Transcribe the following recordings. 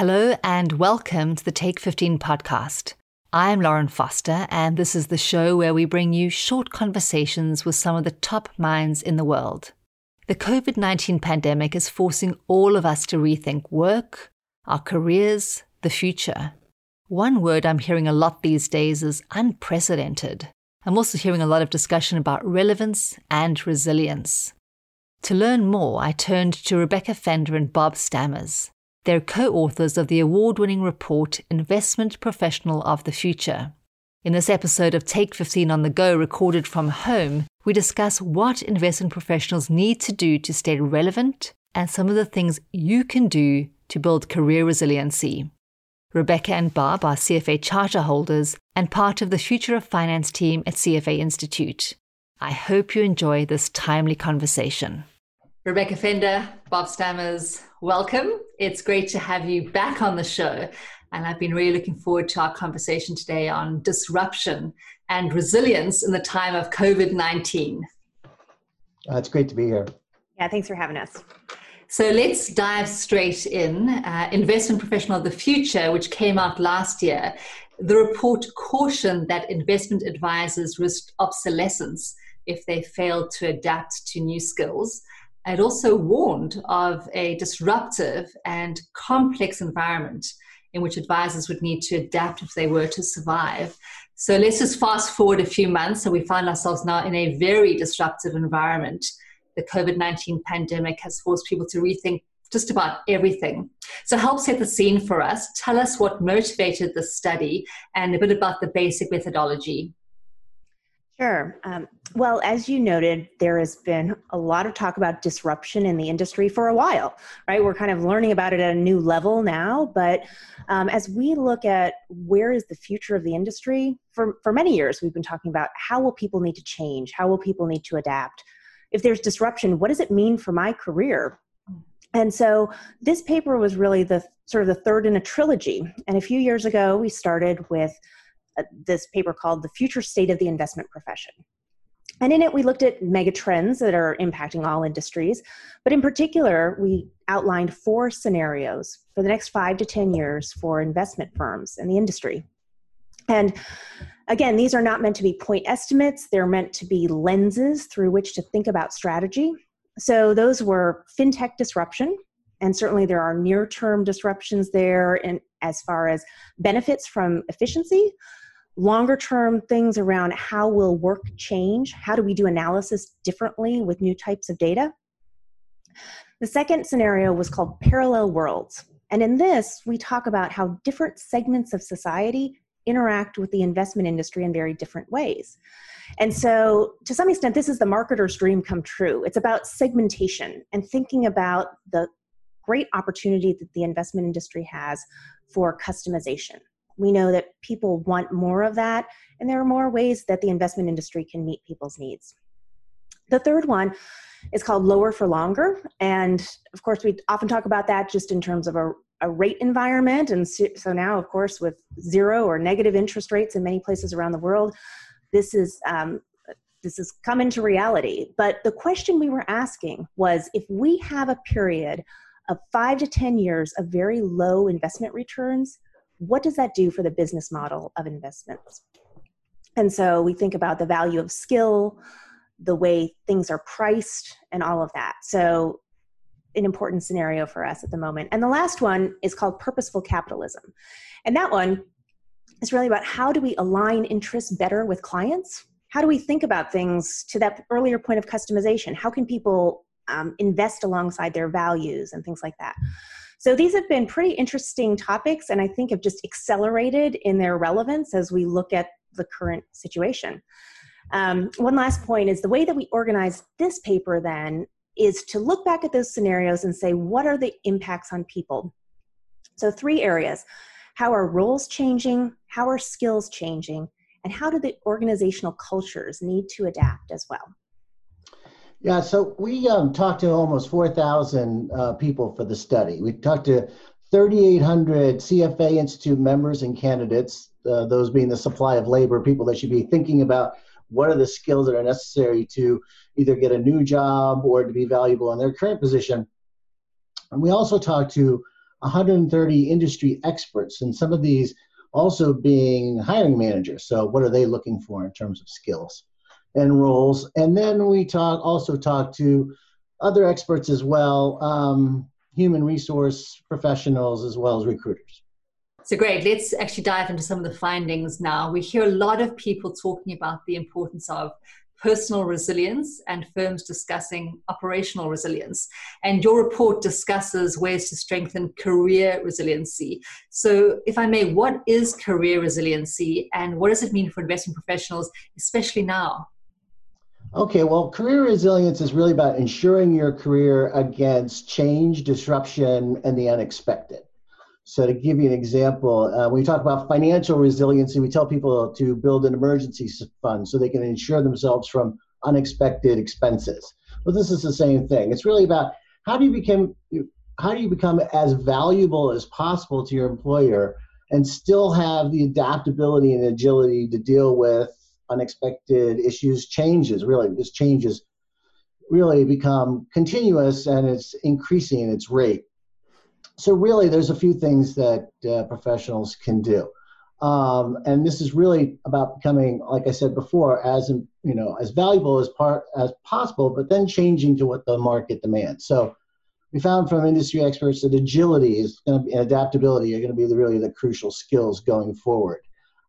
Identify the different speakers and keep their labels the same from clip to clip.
Speaker 1: Hello and welcome to the Take 15 podcast. I'm Lauren Foster, and this is the show where we bring you short conversations with some of the top minds in the world. The COVID 19 pandemic is forcing all of us to rethink work, our careers, the future. One word I'm hearing a lot these days is unprecedented. I'm also hearing a lot of discussion about relevance and resilience. To learn more, I turned to Rebecca Fender and Bob Stammers. They're co authors of the award winning report Investment Professional of the Future. In this episode of Take 15 on the Go, recorded from home, we discuss what investment professionals need to do to stay relevant and some of the things you can do to build career resiliency. Rebecca and Bob are CFA charter holders and part of the Future of Finance team at CFA Institute. I hope you enjoy this timely conversation. Rebecca Fender, Bob Stammers, welcome. It's great to have you back on the show. And I've been really looking forward to our conversation today on disruption and resilience in the time of COVID 19.
Speaker 2: Uh, it's great to be here.
Speaker 3: Yeah, thanks for having us.
Speaker 1: So let's dive straight in. Uh, Investment Professional of the Future, which came out last year, the report cautioned that investment advisors risked obsolescence if they failed to adapt to new skills. It also warned of a disruptive and complex environment in which advisors would need to adapt if they were to survive. So let's just fast forward a few months. So we find ourselves now in a very disruptive environment. The COVID 19 pandemic has forced people to rethink just about everything. So help set the scene for us. Tell us what motivated the study and a bit about the basic methodology.
Speaker 3: Sure. Um, well, as you noted, there has been a lot of talk about disruption in the industry for a while, right? We're kind of learning about it at a new level now. But um, as we look at where is the future of the industry, for, for many years, we've been talking about how will people need to change? How will people need to adapt? If there's disruption, what does it mean for my career? And so this paper was really the sort of the third in a trilogy. And a few years ago, we started with Uh, this paper called The Future State of the Investment Profession. And in it, we looked at mega trends that are impacting all industries. But in particular, we outlined four scenarios for the next five to 10 years for investment firms and the industry. And again, these are not meant to be point estimates, they're meant to be lenses through which to think about strategy. So those were fintech disruption, and certainly there are near term disruptions there in, as far as benefits from efficiency longer term things around how will work change? How do we do analysis differently with new types of data? The second scenario was called parallel worlds. And in this we talk about how different segments of society interact with the investment industry in very different ways. And so to some extent this is the marketer's dream come true. It's about segmentation and thinking about the great opportunity that the investment industry has for customization we know that people want more of that, and there are more ways that the investment industry can meet people's needs. The third one is called lower for longer. And of course, we often talk about that just in terms of a, a rate environment. And so, so, now, of course, with zero or negative interest rates in many places around the world, this is um, this has come into reality. But the question we were asking was if we have a period of five to 10 years of very low investment returns, what does that do for the business model of investments? And so we think about the value of skill, the way things are priced, and all of that. So, an important scenario for us at the moment. And the last one is called purposeful capitalism. And that one is really about how do we align interests better with clients? How do we think about things to that earlier point of customization? How can people um, invest alongside their values and things like that? So these have been pretty interesting topics and I think have just accelerated in their relevance as we look at the current situation. Um, one last point is the way that we organize this paper then is to look back at those scenarios and say, what are the impacts on people? So, three areas how are roles changing? How are skills changing? And how do the organizational cultures need to adapt as well?
Speaker 2: Yeah, so we um, talked to almost 4,000 uh, people for the study. We talked to 3,800 CFA Institute members and candidates, uh, those being the supply of labor, people that should be thinking about what are the skills that are necessary to either get a new job or to be valuable in their current position. And we also talked to 130 industry experts, and some of these also being hiring managers. So, what are they looking for in terms of skills and roles? And then we talk also talk to other experts as well, um, human resource professionals as well as recruiters.
Speaker 1: So, great. Let's actually dive into some of the findings now. We hear a lot of people talking about the importance of personal resilience and firms discussing operational resilience. And your report discusses ways to strengthen career resiliency. So, if I may, what is career resiliency and what does it mean for investment professionals, especially now?
Speaker 2: Okay, well, career resilience is really about insuring your career against change, disruption, and the unexpected. So, to give you an example, uh, when we talk about financial resiliency, we tell people to build an emergency fund so they can insure themselves from unexpected expenses. Well, this is the same thing. It's really about how do you become how do you become as valuable as possible to your employer and still have the adaptability and agility to deal with unexpected issues, changes. Really, this changes really become continuous and it's increasing in its rate so really, there's a few things that uh, professionals can do, um, and this is really about becoming, like I said before, as you know, as valuable as part as possible, but then changing to what the market demands. So we found from industry experts that agility is going to be and adaptability are going to be the, really the crucial skills going forward.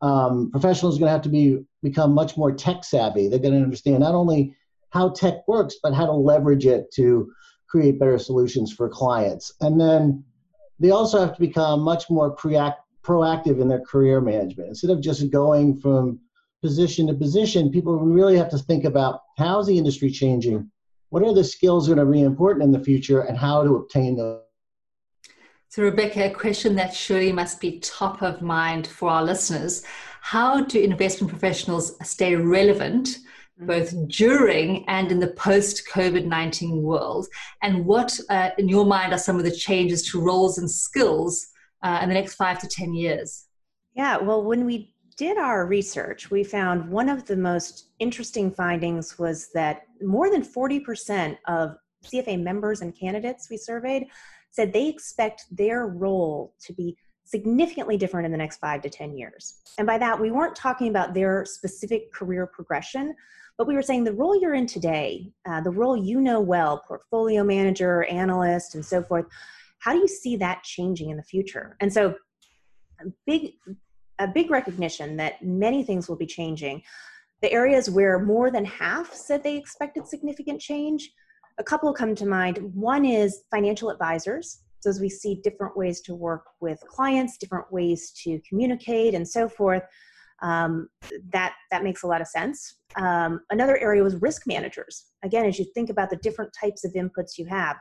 Speaker 2: Um, professionals are going to have to be become much more tech savvy. They're going to understand not only how tech works, but how to leverage it to create better solutions for clients. And then they also have to become much more proactive in their career management. Instead of just going from position to position, people really have to think about how's the industry changing? What are the skills going to be important in the future and how to obtain those?
Speaker 1: So, Rebecca, a question that surely must be top of mind for our listeners. How do investment professionals stay relevant both during and in the post COVID 19 world? And what, uh, in your mind, are some of the changes to roles and skills uh, in the next five to 10 years?
Speaker 3: Yeah, well, when we did our research, we found one of the most interesting findings was that more than 40% of CFA members and candidates we surveyed said they expect their role to be significantly different in the next five to 10 years. And by that, we weren't talking about their specific career progression, but we were saying the role you're in today, uh, the role you know well, portfolio manager, analyst, and so forth, how do you see that changing in the future? And so, a big, a big recognition that many things will be changing. The areas where more than half said they expected significant change, a couple come to mind. One is financial advisors. So, as we see different ways to work with clients, different ways to communicate, and so forth, um, that that makes a lot of sense. Um, another area was risk managers. Again, as you think about the different types of inputs you have,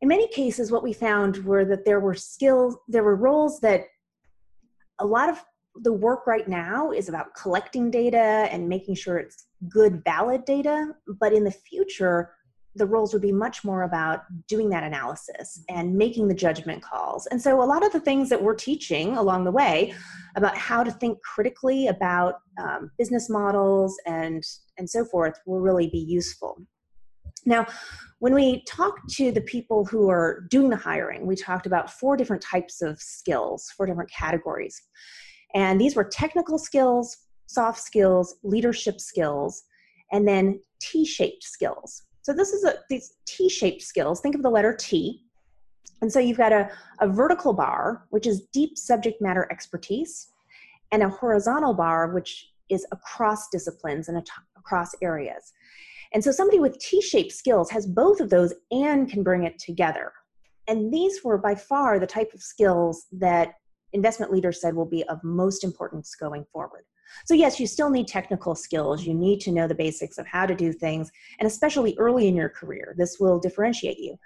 Speaker 3: in many cases, what we found were that there were skills, there were roles that a lot of the work right now is about collecting data and making sure it's good, valid data. But in the future, the roles would be much more about doing that analysis and making the judgment calls. And so, a lot of the things that we're teaching along the way about how to think critically about um, business models and, and so forth will really be useful. Now, when we talk to the people who are doing the hiring, we talked about four different types of skills, four different categories. And these were technical skills, soft skills, leadership skills, and then T shaped skills. So this is a, these T-shaped skills. Think of the letter T. And so you've got a, a vertical bar, which is deep subject matter expertise, and a horizontal bar, which is across disciplines and across areas. And so somebody with T-shaped skills has both of those and can bring it together. And these were by far the type of skills that investment leaders said will be of most importance going forward. So, yes, you still need technical skills. You need to know the basics of how to do things, and especially early in your career, this will differentiate you.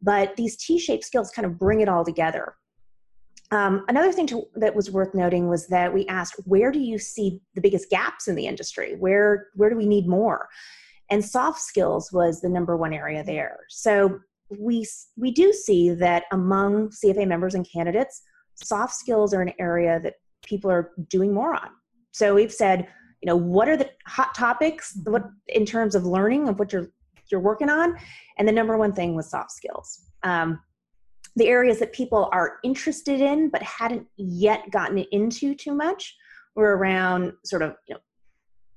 Speaker 3: But these T shaped skills kind of bring it all together. Um, another thing to, that was worth noting was that we asked, where do you see the biggest gaps in the industry? Where, where do we need more? And soft skills was the number one area there. So we, we do see that among CFA members and candidates, soft skills are an area that people are doing more on so we've said you know what are the hot topics what in terms of learning of what you're you're working on? And the number one thing was soft skills. Um, the areas that people are interested in but hadn't yet gotten into too much were around sort of you know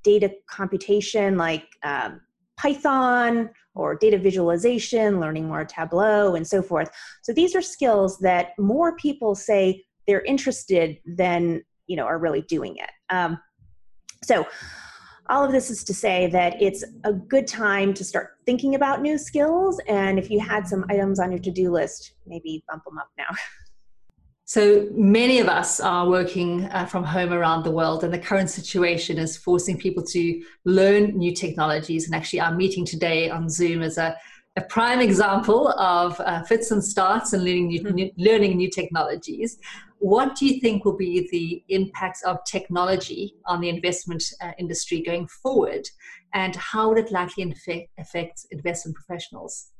Speaker 3: data computation like um, python or data visualization learning more tableau and so forth. So these are skills that more people say they're interested than you know are really doing it um, so all of this is to say that it's a good time to start thinking about new skills. And if you had some items on your to do list, maybe bump them up now.
Speaker 1: So many of us are working uh, from home around the world, and the current situation is forcing people to learn new technologies. And actually, our meeting today on Zoom is a, a prime example of uh, fits and starts and learning new, mm-hmm. new, learning new technologies. What do you think will be the impacts of technology on the investment uh, industry going forward? And how would it likely affect investment professionals?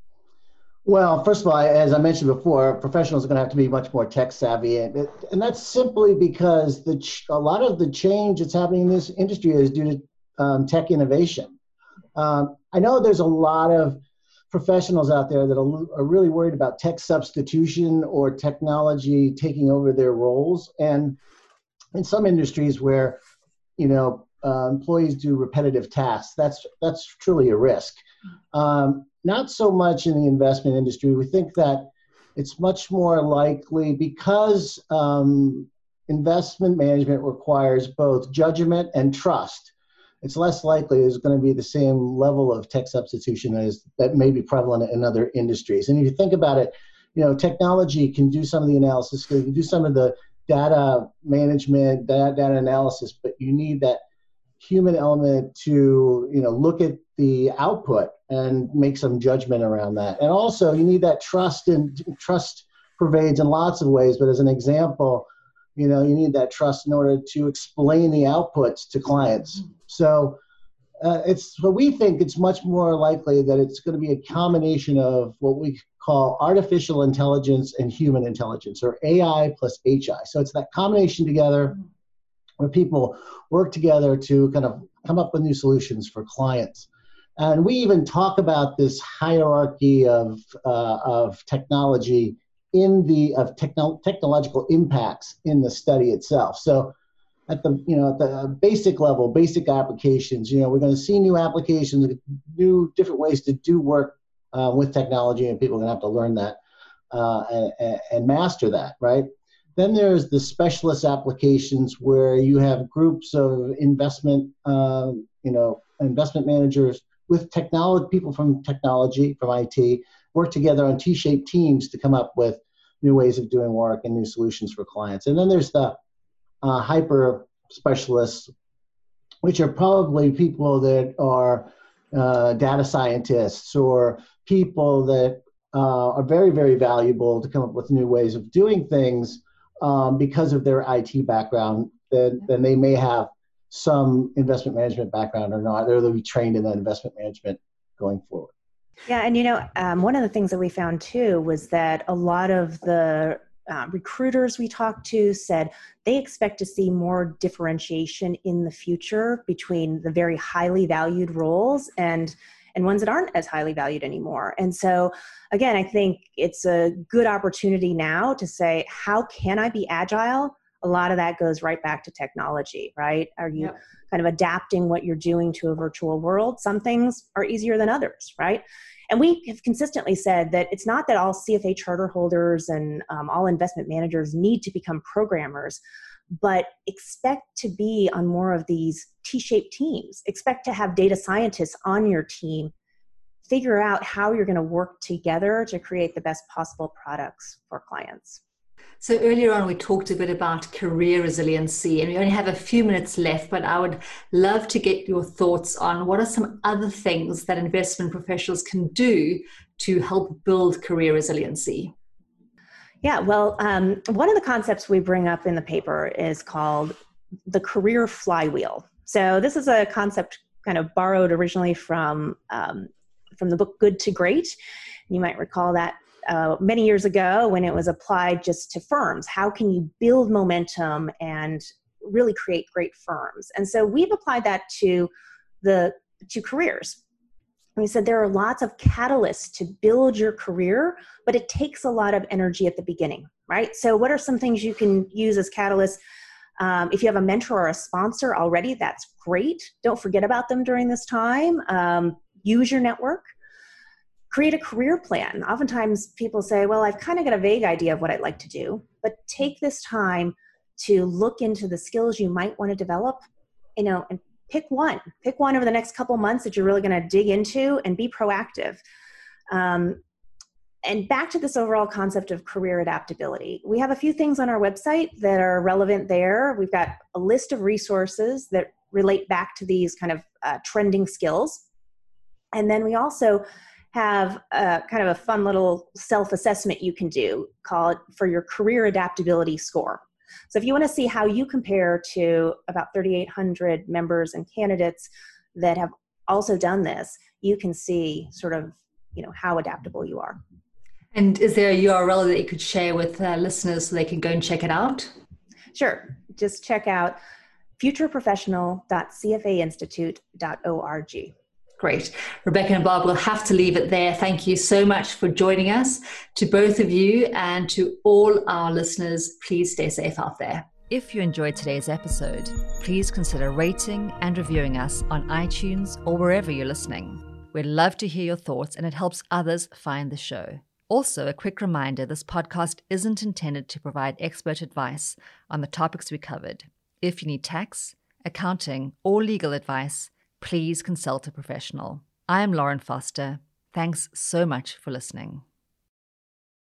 Speaker 2: Well, first of all, as I mentioned before, professionals are going to have to be much more tech savvy, and, and that's simply because the ch- a lot of the change that's happening in this industry is due to um, tech innovation. Um, I know there's a lot of professionals out there that are, really worried about tech substitution or technology taking over their roles. And in some industries where, you know, uh, employees do repetitive tasks, that's that's truly a risk. Um, not so much in the investment industry. We think that it's much more likely because um, investment management requires both judgment and trust it's less likely there's going to be the same level of tech substitution as that may be prevalent in other industries. And if you think about it, you know, technology can do some of the analysis, can do some of the data management, data, data analysis, but you need that human element to, you know, look at the output and make some judgment around that. And also, you need that trust, and trust pervades in lots of ways. But as an example, you know, you need that trust in order to explain the outputs to clients. So uh, it's what we think it's much more likely that it's going to be a combination of what we call artificial intelligence and human intelligence, or AI plus HI. So it's that combination together where people work together to kind of come up with new solutions for clients. And we even talk about this hierarchy of, uh, of technology in the of techno- technological impacts in the study itself. So at the you know at the basic level, basic applications, you know, we're going to see new applications, new different ways to do work uh, with technology, and people are going to have to learn that uh, and, and, master that, right? Then there's the specialist applications where you have groups of investment, uh, you know, investment managers with technology, people from technology, from IT, work together on T-shaped teams to come up with new ways of doing work and new solutions for clients. And then there's the uh, hyper specialists, which are probably people that are uh, data scientists or people that uh, are very, very valuable to come up with new ways of doing things um, because of their IT background. Then, then they may have some investment management background or not. They'll be trained in that investment management going forward.
Speaker 3: Yeah, and you know, um, one of the things that we found too was that a lot of the uh, recruiters we talked to said they expect to see more differentiation in the future between the very highly valued roles and and ones that aren't as highly valued anymore. And so, again, I think it's a good opportunity now to say, how can I be agile? A lot of that goes right back to technology, right? Are you yep kind of adapting what you're doing to a virtual world. Some things are easier than others, right? And we have consistently said that it's not that all CFA charter holders and um, all investment managers need to become programmers, but expect to be on more of these T shaped teams. Expect to have data scientists on your team. Figure out how you're going to work together to create the best possible products for clients.
Speaker 1: So earlier on, we talked a bit about career resiliency, and we only have a few minutes left, but I would love to get your thoughts on what are some other things that investment professionals can do to help build career resiliency.
Speaker 3: Yeah, well, um, one of the concepts we bring up in the paper is called the career flywheel. So this is a concept kind of borrowed originally from um, from the book Good to Great. You might recall that uh, many years ago when it was applied just to firms. How can you build momentum and really create great firms? And so we've applied that to the to careers. we said there are lots of catalysts to build your career, but it takes a lot of energy at the beginning, right? So, what are some things you can use as catalysts? Um, if you have a mentor or a sponsor already, that's great. Don't forget about them during this time. Um, use your network. Create a career plan. Oftentimes, people say, Well, I've kind of got a vague idea of what I'd like to do, but take this time to look into the skills you might want to develop you know and pick one. Pick one over the next couple months that you're really going to dig into and be proactive. Um, and back to this overall concept of career adaptability. We have a few things on our website that are relevant there. We've got a list of resources that relate back to these kind of uh, trending skills. And then we also have a, kind of a fun little self-assessment you can do called for your career adaptability score so if you want to see how you compare to about 3,800 members and candidates that have also done this, you can see sort of you know how adaptable you are.
Speaker 1: And is there a URL that you could share with uh, listeners so they can go and check it out?
Speaker 3: Sure. Just check out futureprofessional.cfainstitute.org.
Speaker 1: Great. Rebecca and Bob, we'll have to leave it there. Thank you so much for joining us. To both of you and to all our listeners, please stay safe out there. If you enjoyed today's episode, please consider rating and reviewing us on iTunes or wherever you're listening. We'd love to hear your thoughts and it helps others find the show. Also, a quick reminder this podcast isn't intended to provide expert advice on the topics we covered. If you need tax, accounting, or legal advice, please consult a professional. I am Lauren Foster. Thanks so much for listening.